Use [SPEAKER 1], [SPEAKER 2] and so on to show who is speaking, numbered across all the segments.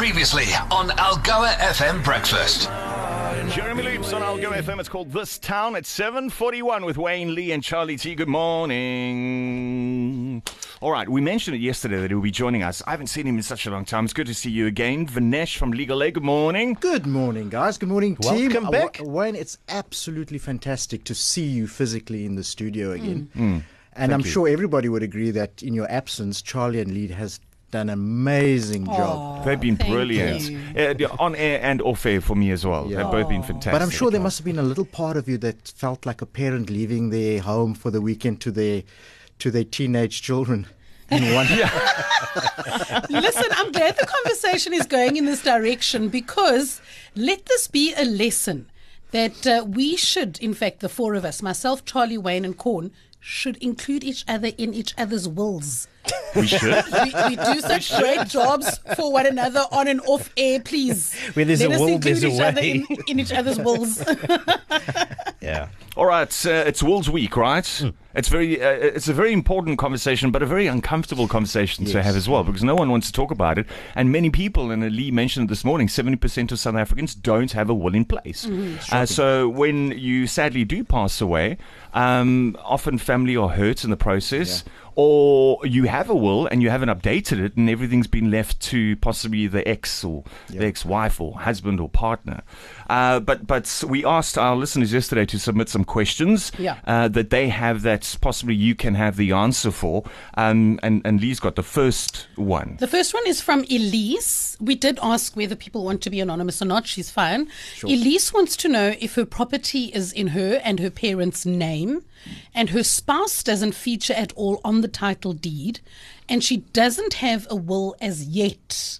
[SPEAKER 1] Previously on Algoa FM Breakfast.
[SPEAKER 2] Jeremy Leaps on Algoa FM. It's called This Town at 7.41 with Wayne Lee and Charlie T. Good morning. All right, we mentioned it yesterday that he'll be joining us. I haven't seen him in such a long time. It's good to see you again. Vinesh from Legal Aid, good morning.
[SPEAKER 3] Good morning, guys. Good morning, team.
[SPEAKER 2] Welcome
[SPEAKER 3] Uh,
[SPEAKER 2] back.
[SPEAKER 3] Wa- Wayne, it's absolutely fantastic to see you physically in the studio again.
[SPEAKER 2] Mm.
[SPEAKER 3] And I'm sure everybody would agree that in your absence, Charlie and Lee has done an amazing job.
[SPEAKER 2] They've been brilliant.
[SPEAKER 4] you.
[SPEAKER 2] Uh, on air and off air for me as well.
[SPEAKER 3] Yeah.
[SPEAKER 2] They've both been fantastic.
[SPEAKER 3] But I'm sure there must have been a little part of you that felt like a parent leaving their home for the weekend to their to their teenage children.
[SPEAKER 4] Listen, I'm glad the conversation is going in this direction because let this be a lesson that uh, we should, in fact, the four of us, myself, Charlie, Wayne, and Corn, should include each other in each other's wills.
[SPEAKER 2] We should.
[SPEAKER 4] We, we do such great jobs for one another on and off air, please.
[SPEAKER 5] Where there's
[SPEAKER 4] Let
[SPEAKER 5] a
[SPEAKER 4] us
[SPEAKER 5] will,
[SPEAKER 4] include
[SPEAKER 5] there's a
[SPEAKER 4] each other
[SPEAKER 5] way.
[SPEAKER 4] in, in each other's wills.
[SPEAKER 5] Yeah.
[SPEAKER 2] All right, uh, it's Wills Week, right?
[SPEAKER 3] Hmm.
[SPEAKER 2] It's very, uh, it's a very important conversation, but a very uncomfortable conversation to
[SPEAKER 3] Yes.
[SPEAKER 2] have as well, because no one wants to talk about it, and many people, and Lee mentioned it this morning, seventy percent of South Africans don't have a will in place.
[SPEAKER 3] Mm-hmm.
[SPEAKER 2] Uh, so when you sadly do pass away, um, often family are hurt in the process. Or you have a will and you haven't updated it, and everything's been left to possibly the ex or the ex-wife or husband or partner. Uh, but but we asked our listeners yesterday to submit some questions
[SPEAKER 4] Yeah.
[SPEAKER 2] uh, that they have that possibly you can have the answer for. Um, and, and Lee's got the first one.
[SPEAKER 4] The first one is from Elise. We did ask whether people want to be anonymous or not. She's fine. Elise wants to know if her property is in her and her parents' name, and her spouse doesn't feature at all on the title deed, and she doesn't have a will as yet.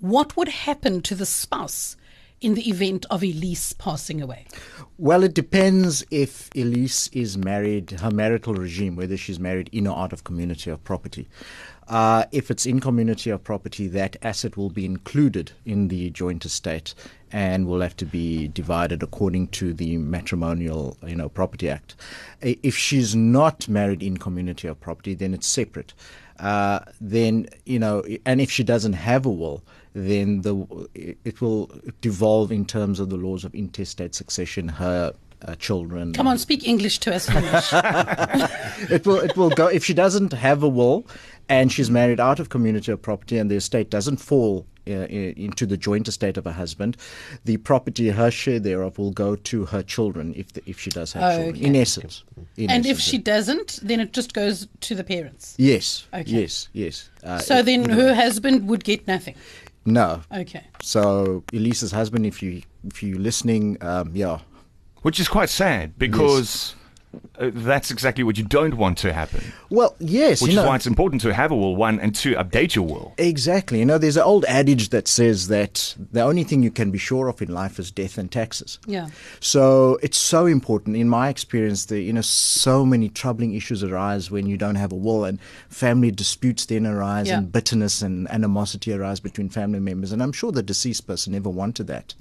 [SPEAKER 4] What would happen to the spouse in the event of Elise passing away?
[SPEAKER 3] Well, it depends if Elise is married, her marital regime, whether she's married in or out of community of property. Uh, if it's in community of property, that asset will be included in the joint estate and will have to be divided according to the matrimonial, you know, property act. If she's not married in community of property, then it's separate. Uh, then you know, and if she doesn't have a will, then the it will devolve in terms of the laws of intestate succession. Her uh, children.
[SPEAKER 4] Come on, speak English to us.
[SPEAKER 3] It will it will go if she doesn't have a will, and she's married out of community of property, and the estate doesn't fall. Uh, into the joint estate of her husband, the property, her share thereof, will go to her children if the, if she does have children.
[SPEAKER 4] Okay.
[SPEAKER 3] In essence, in
[SPEAKER 4] and if she doesn't, then it just goes to the parents.
[SPEAKER 3] yes,
[SPEAKER 4] Okay.
[SPEAKER 3] yes, yes. Uh,
[SPEAKER 4] So
[SPEAKER 3] it-
[SPEAKER 4] then her husband would get nothing.
[SPEAKER 3] no,
[SPEAKER 4] Okay.
[SPEAKER 3] So Elise's husband, if you if you're listening, um, yeah,
[SPEAKER 2] Which is quite sad because uh, that's exactly what you don't want to happen.
[SPEAKER 3] well, yes,
[SPEAKER 2] Which
[SPEAKER 3] you
[SPEAKER 2] is
[SPEAKER 3] know,
[SPEAKER 2] why it's important to have a will, one, and two, update your will.
[SPEAKER 3] exactly. You know, there's an old adage that says that the only thing you can be sure of in life is death and taxes.
[SPEAKER 4] Yeah.
[SPEAKER 3] So it's so important. In my experience, the you know so many troubling issues arise when you don't have a will, and family disputes then arise,
[SPEAKER 4] Yeah.
[SPEAKER 3] and bitterness and animosity arise between family members. And I'm sure the deceased person never wanted that,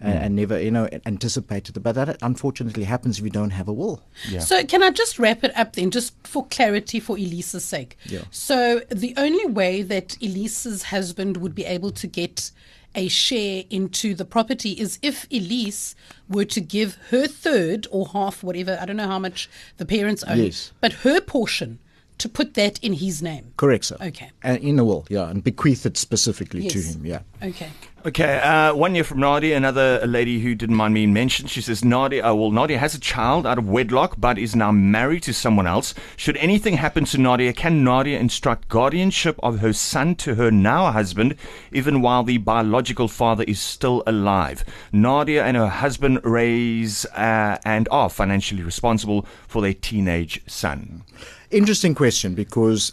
[SPEAKER 3] and, and never you know anticipated it. But that unfortunately happens if you don't have a will.
[SPEAKER 4] So can I just wrap it up then, just for clarity, for Elise's sake?
[SPEAKER 3] Yeah.
[SPEAKER 4] So the only way that Elise's husband would be able to get a share into the property is if Elise were to give her third or half, whatever, I don't know how much the parents own,
[SPEAKER 3] Yes.
[SPEAKER 4] but her portion to put that in his name.
[SPEAKER 3] Correct, sir.
[SPEAKER 4] Okay.
[SPEAKER 3] And in a will, yeah, and bequeath it specifically to him. Yeah.
[SPEAKER 4] Okay.
[SPEAKER 2] Okay, uh, one year from Nadia, another lady who didn't mind being mentioned. She says, Nadia, uh, well, Nadia has a child out of wedlock, but is now married to someone else. Should anything happen to Nadia, can Nadia instruct guardianship of her son to her now husband, even while the biological father is still alive? Nadia and her husband raise uh, and are financially responsible for their teenage son.
[SPEAKER 3] Interesting question because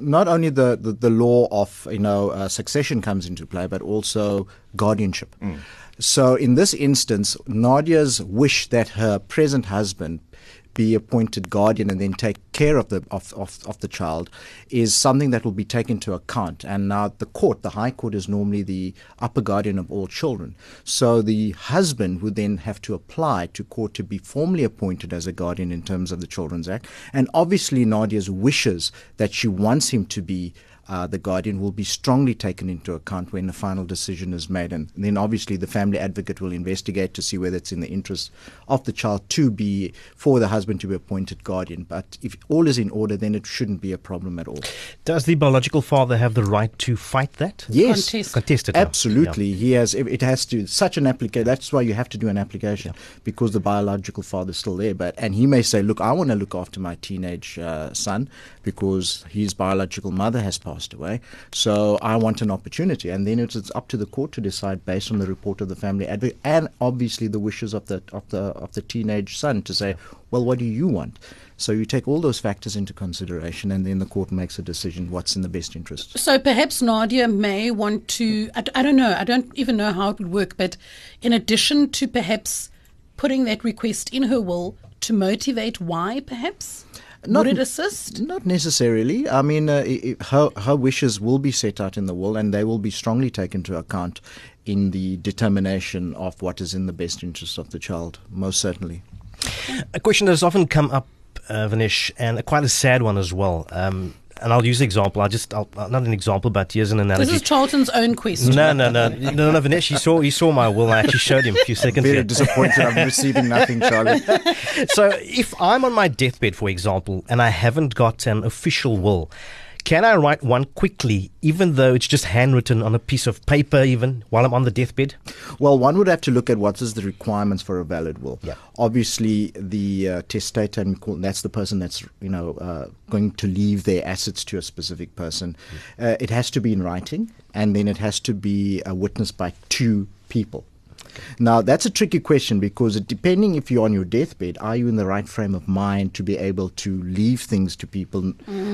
[SPEAKER 3] not only the, the, the law of you know uh, succession comes into play, but also guardianship. So in this instance, Nadia's wish that her present husband be appointed guardian and then take care of the of, of, of the child is something that will be taken into account. And now the court, the High Court, is normally the upper guardian of all children. So the husband would then have to apply to court to be formally appointed as a guardian in terms of the Children's Act. And obviously Nadia's wishes that she wants him to be uh, the guardian will be strongly taken into account when the final decision is made. And then obviously the family advocate will investigate to see whether it's in the interest of the child to be, for the husband to be appointed guardian. But if all is in order, then it shouldn't be a problem at all.
[SPEAKER 5] Does the biological father have the right to fight that?
[SPEAKER 3] Yes.
[SPEAKER 4] Contest.
[SPEAKER 5] Contest it. now.
[SPEAKER 3] Absolutely, he has. It it has to such an application. That's why you have to do an application because the biological father's still there. But and he may say, "Look, I want to look after my teenage uh, son because his biological mother has passed away. So I want an opportunity." And then it's, it's up to the court to decide based on the report of the family advocate and obviously the wishes of the of the of the teenage son to say, "Well, what do you want?" So you take all those factors into consideration, and then the court makes a decision what's in the best interest.
[SPEAKER 4] So perhaps Nadia may want to, I don't know, I don't even know how it would work, but in addition to perhaps putting that request in her will to motivate why, perhaps?
[SPEAKER 3] Not-
[SPEAKER 4] would it assist?
[SPEAKER 3] Not necessarily. I mean, uh, i i her her wishes will be set out in the will, and they will be strongly taken into account in the determination of what is in the best interest of the child. Most certainly.
[SPEAKER 5] A question that has often come up, uh, Vinesh, and quite a sad one as well. Um, and I'll use an example. I just, I'll, not an example, but here's an analogy.
[SPEAKER 4] This is Charlton's own question.
[SPEAKER 5] no, no, no, no, no, Vinesh. He saw, he saw my will. I actually showed him a few seconds
[SPEAKER 3] Very
[SPEAKER 5] ago.
[SPEAKER 3] disappointed. I'm receiving nothing, Charlie.
[SPEAKER 5] so if I'm on my deathbed, for example, and I haven't got an official will, can I write one quickly, even though it's just handwritten on a piece of paper, even while I'm on the deathbed?
[SPEAKER 3] Well, one would have to look at what is the requirements for a valid will.
[SPEAKER 5] Yeah.
[SPEAKER 3] Obviously, the uh, testator, and that's the person that's you know uh, going to leave their assets to a specific person. Uh, it has to be in writing, and then it has to be uh, witnessed by two people. Now that's a tricky question because depending if you're on your deathbed, are you in the right frame of mind to be able to leave things to people?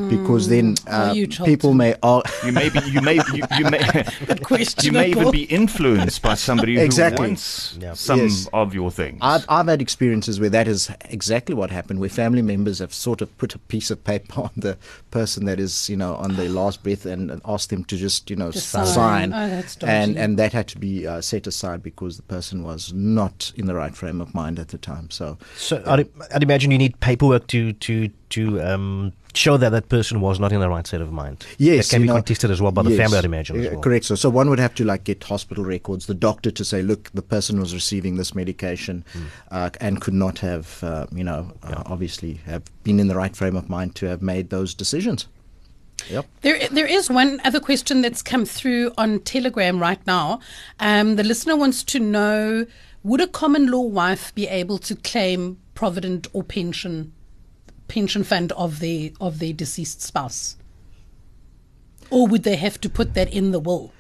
[SPEAKER 3] Because then uh,
[SPEAKER 4] you,
[SPEAKER 3] people may. ar-
[SPEAKER 2] You may be, you may, you, you may, you may even be influenced by somebody who
[SPEAKER 3] Exactly.
[SPEAKER 2] wants
[SPEAKER 5] Yeah.
[SPEAKER 2] some
[SPEAKER 3] Yes.
[SPEAKER 2] of your things.
[SPEAKER 3] I've, I've had experiences where that is exactly what happened, where family members have sort of put a piece of paper on the person that is, you know, on their last breath and, and asked them to just, you know,
[SPEAKER 4] To
[SPEAKER 3] sign.
[SPEAKER 4] sign. Oh, that's
[SPEAKER 3] and, and that had to be uh, set aside because the person was not in the right frame of mind at the time. So,
[SPEAKER 5] So I'd, I'd imagine you need paperwork to to to um, show that that person was not in the right state of mind.
[SPEAKER 3] Yes,
[SPEAKER 5] that can be
[SPEAKER 3] know,
[SPEAKER 5] contested as well by the family. I'd imagine. As well.
[SPEAKER 3] Correct. So, so one would have to like get hospital records, the doctor to say, look, the person was receiving this medication,
[SPEAKER 5] Hmm.
[SPEAKER 3] uh, and could not have, uh, you know, uh, obviously have been in the right frame of mind to have made those decisions. Yep.
[SPEAKER 4] There, there is one other question that's come through on Telegram right now. Um, the listener wants to know: Would a common law wife be able to claim provident or pension pension fund of their of their deceased spouse, or would they have to put that in the will?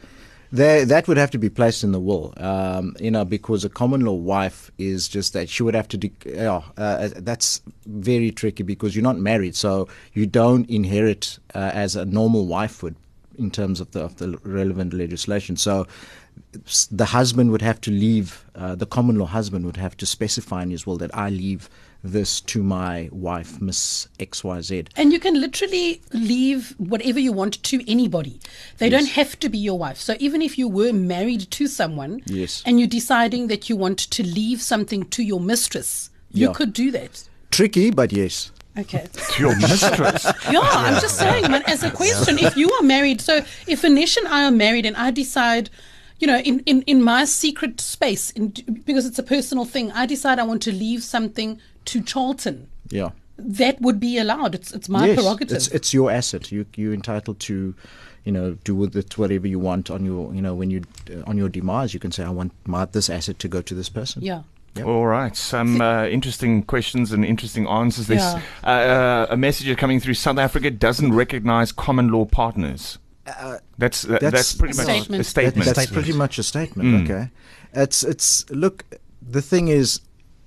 [SPEAKER 3] That would have to be placed in the will, um, you know, because a common law wife is just that she would have to. De- yeah, uh, that's very tricky because you're not married, so you don't inherit uh, as a normal wife would in terms of the of the relevant legislation. So the husband would have to leave. Uh, the common law husband would have to specify in his will that I leave this to my wife, Miss X Y Z.
[SPEAKER 4] And you can literally leave whatever you want to anybody. They don't have to be your wife. So even if you were married to someone
[SPEAKER 3] Yes.
[SPEAKER 4] and you're deciding that you want to leave something to your mistress, you
[SPEAKER 3] Yeah.
[SPEAKER 4] could do that.
[SPEAKER 3] Tricky, but yes.
[SPEAKER 4] Okay.
[SPEAKER 2] to your mistress.
[SPEAKER 4] Yeah, I'm just saying, man, as a question, if you are married, so if Anish and I are married and I decide, you know, in, in, in my secret space, in, because it's a personal thing, I decide I want to leave something to Charlton,
[SPEAKER 3] Yeah.
[SPEAKER 4] that would be allowed. It's, it's my
[SPEAKER 3] yes,
[SPEAKER 4] prerogative.
[SPEAKER 3] It's, it's your asset. You you're entitled to, you know, do with it whatever you want on your, you know, when you uh, on your demise, you can say, I want my this asset to go to this person.
[SPEAKER 4] yeah.
[SPEAKER 2] All right, some uh, interesting questions and interesting answers. There's
[SPEAKER 4] Yeah.
[SPEAKER 2] uh, uh, a message coming through. South Africa doesn't recognize common law partners. That's, uh, that's
[SPEAKER 3] that's-
[SPEAKER 2] pretty much
[SPEAKER 4] Statement.
[SPEAKER 2] a
[SPEAKER 3] That-
[SPEAKER 2] statement.
[SPEAKER 3] that's pretty much a statement.
[SPEAKER 2] Mm.
[SPEAKER 3] Okay, it's it's look. The thing is,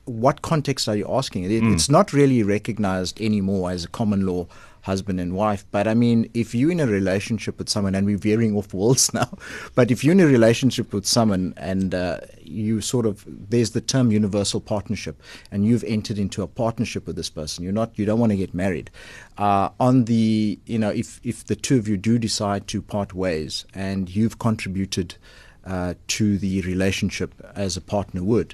[SPEAKER 3] what context are you asking? It,
[SPEAKER 2] Mm.
[SPEAKER 3] It's not really recognized anymore as a common law husband and wife. But I mean, if you're in a relationship with someone, and we're veering off walls now, but if you're in a relationship with someone and uh, you sort of there's the term universal partnership, and you've entered into a partnership with this person, you're not you don't want to get married. Uh, on the you know if if the two of you do decide to part ways and you've contributed uh, to the relationship as a partner would.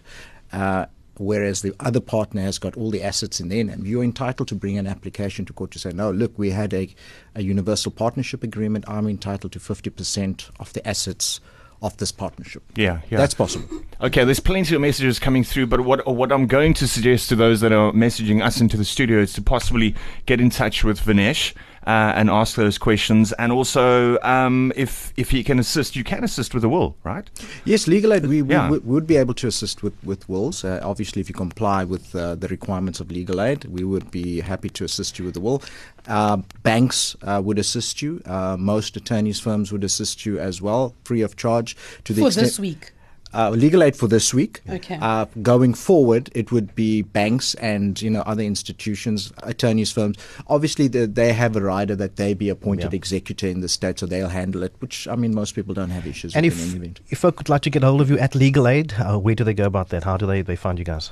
[SPEAKER 3] Uh, whereas the other partner has got all the assets in their name, you're entitled to bring an application to court to say, no, look, we had a, a universal partnership agreement. I'm entitled to 50% of the assets of this partnership.
[SPEAKER 2] Yeah, yeah.
[SPEAKER 3] That's possible.
[SPEAKER 2] Okay, there's plenty of messages coming through, but what what I'm going to suggest to those that are messaging us into the studio is to possibly get in touch with Vinesh. Uh, and ask those questions, and also um, if if he can assist, you can assist with a will, right?
[SPEAKER 3] Yes, legal aid. We, we,
[SPEAKER 2] Yeah.
[SPEAKER 3] we would be able to assist with with wills. Uh, obviously, if you comply with uh, the requirements of legal aid, we would be happy to assist you with the will. Uh, banks uh, would assist you. Uh, most attorneys' firms would assist you as well, free of charge. To the
[SPEAKER 4] For
[SPEAKER 3] extent,
[SPEAKER 4] this week.
[SPEAKER 3] Uh, legal aid for this week.
[SPEAKER 4] Okay.
[SPEAKER 3] Uh, going forward, it would be banks and you know other institutions, attorneys' firms. Obviously, the, they have a rider that they be appointed
[SPEAKER 5] Yeah.
[SPEAKER 3] executor in the state, so they'll handle it. Which I mean, most people don't have issues
[SPEAKER 5] And
[SPEAKER 3] with
[SPEAKER 5] if
[SPEAKER 3] any event.
[SPEAKER 5] if folk would like to get hold of you at Legal Aid, uh, where do they go about that? How do they, they find you guys?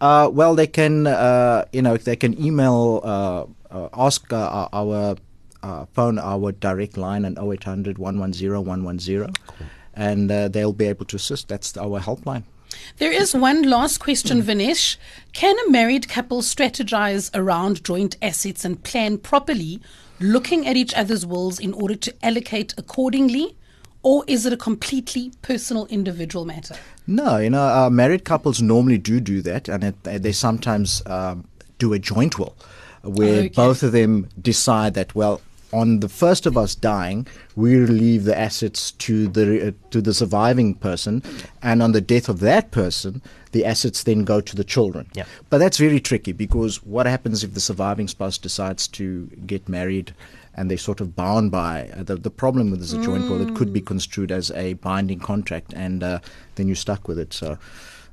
[SPEAKER 3] Uh, well, they can, uh, you know, they can email, uh, uh, ask uh, our uh, phone, our direct line on 0800 110 110, and uh, they'll be able to assist. That's our helpline.
[SPEAKER 4] There is one last question, Vinesh. Can a married couple strategize around joint assets and plan properly, looking at each other's wills in order to allocate accordingly? Or is it a completely personal, individual matter?
[SPEAKER 3] No, you know, uh, married couples normally do do that, and it, they sometimes um, do a joint will, where
[SPEAKER 4] Okay.
[SPEAKER 3] both of them decide that well. On the first of us dying, we leave the assets to the uh, to the surviving person, and on the death of that person, the assets then go to the children.
[SPEAKER 5] Yeah.
[SPEAKER 3] But that's very tricky because what happens if the surviving spouse decides to get married and they're sort of bound by uh, the, the problem with this is a joint will, it could be construed as a binding contract and uh, then you're stuck with it. So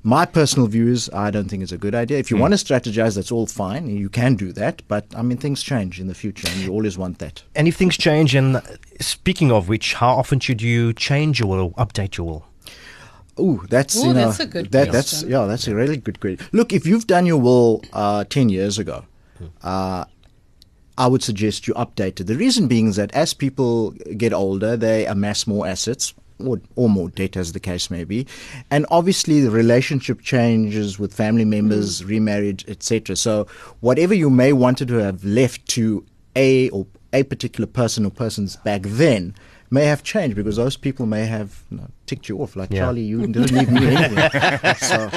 [SPEAKER 3] my personal view is I don't think it's a good idea. If you want to strategize, that's all fine. You can do that. But I mean, things change in the future and you always want that.
[SPEAKER 5] And if things change, and uh, speaking of which, how often should you change your will or update your will?
[SPEAKER 3] Oh, that's
[SPEAKER 4] Ooh,
[SPEAKER 3] you know
[SPEAKER 4] that's a good
[SPEAKER 3] that, that's
[SPEAKER 4] question.
[SPEAKER 3] yeah, that's a really good question. Look, if you've done your will uh, ten years ago, uh, I would suggest you update it. The reason being is that as people get older, they amass more assets. Or, or more debt, as the case may be, and obviously the relationship changes with family members, mm. remarriage, etc. So, whatever you may wanted to have left to a or a particular person or persons back then may have changed because those people may have you know, ticked you off. Like
[SPEAKER 5] Yeah.
[SPEAKER 3] Charlie, you didn't leave me anything. so,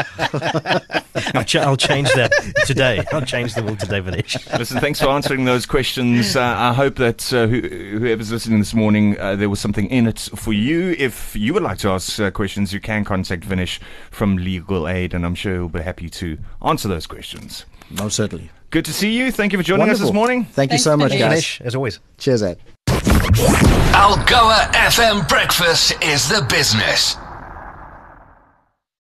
[SPEAKER 5] I'll, ch- I'll change that today. I'll change the will today, Vinesh.
[SPEAKER 2] Listen, thanks for answering those questions. Uh, I hope that uh, who, whoever's listening this morning, uh, there was something in it for you. If you would like to ask uh, questions, you can contact Vinesh from Legal Aid, and I'm sure he'll be happy to answer those questions.
[SPEAKER 3] Most certainly.
[SPEAKER 2] Good to see you. Thank you for joining us this morning.
[SPEAKER 3] Thank you
[SPEAKER 4] Thanks,
[SPEAKER 3] so much,
[SPEAKER 4] Vinesh.
[SPEAKER 3] guys.
[SPEAKER 5] As always.
[SPEAKER 3] Cheers, Ed.
[SPEAKER 1] Algoa FM Breakfast is the business.